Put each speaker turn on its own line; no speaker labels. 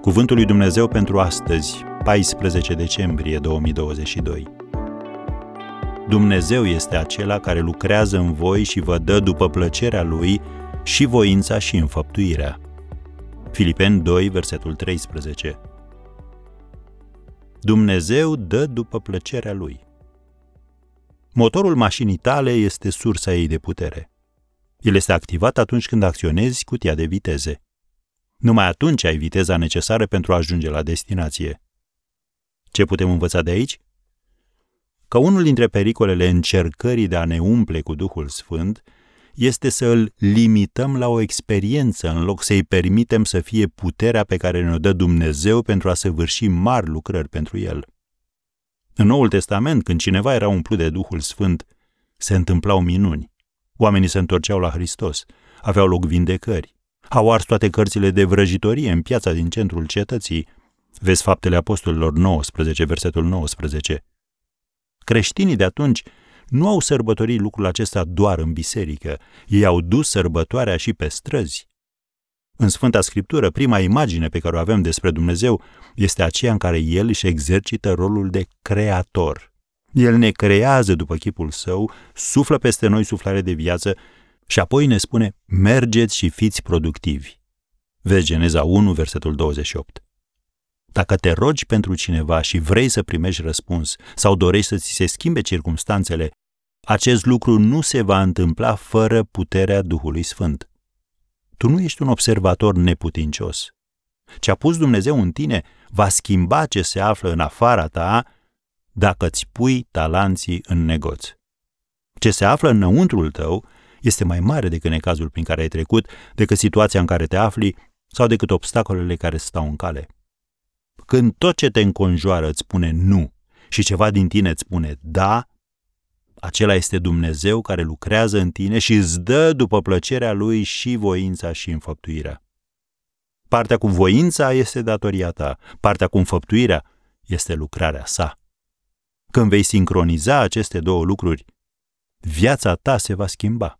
Cuvântul lui Dumnezeu pentru astăzi, 14 decembrie 2022. Dumnezeu este acela care lucrează în voi și vă dă după plăcerea Lui și voința și înfăptuirea. Filipeni 2, versetul 13. Dumnezeu dă după plăcerea Lui. Motorul mașinii tale este sursa ei de putere. El este activat atunci când acționezi cutia de viteze. Numai atunci ai viteza necesară pentru a ajunge la destinație. Ce putem învăța de aici? Că unul dintre pericolele încercării de a ne umple cu Duhul Sfânt este să îl limităm la o experiență în loc să-i permitem să fie puterea pe care ne-o dă Dumnezeu pentru a săvârși mari lucrări pentru El. În Noul Testament, când cineva era umplut de Duhul Sfânt, se întâmplau minuni. Oamenii se întorceau la Hristos, aveau loc vindecări, au ars toate cărțile de vrăjitorie în piața din centrul cetății. Vezi faptele apostolilor 19, versetul 19. Creștinii de atunci nu au sărbătorit lucrul acesta doar în biserică, ei au dus sărbătoarea și pe străzi. În Sfânta Scriptură, prima imagine pe care o avem despre Dumnezeu este aceea în care El își exercită rolul de creator. El ne creează după chipul său, suflă peste noi suflare de viață și apoi ne spune, mergeți și fiți productivi. Vezi Geneza 1, versetul 28. Dacă te rogi pentru cineva și vrei să primești răspuns sau dorești să ți se schimbe circumstanțele, acest lucru nu se va întâmpla fără puterea Duhului Sfânt. Tu nu ești un observator neputincios. Ce a pus Dumnezeu în tine va schimba ce se află în afara ta dacă îți pui talanții în negoț. Ce se află înăuntrul tău este mai mare decât necazul prin care ai trecut, decât situația în care te afli sau decât obstacolele care stau în cale. Când tot ce te înconjoară îți spune nu și ceva din tine îți spune da, acela este Dumnezeu care lucrează în tine și îți dă după plăcerea Lui și voința și înfăptuirea. Partea cu voința este datoria ta, partea cu înfăptuirea este lucrarea sa. Când vei sincroniza aceste două lucruri, viața ta se va schimba.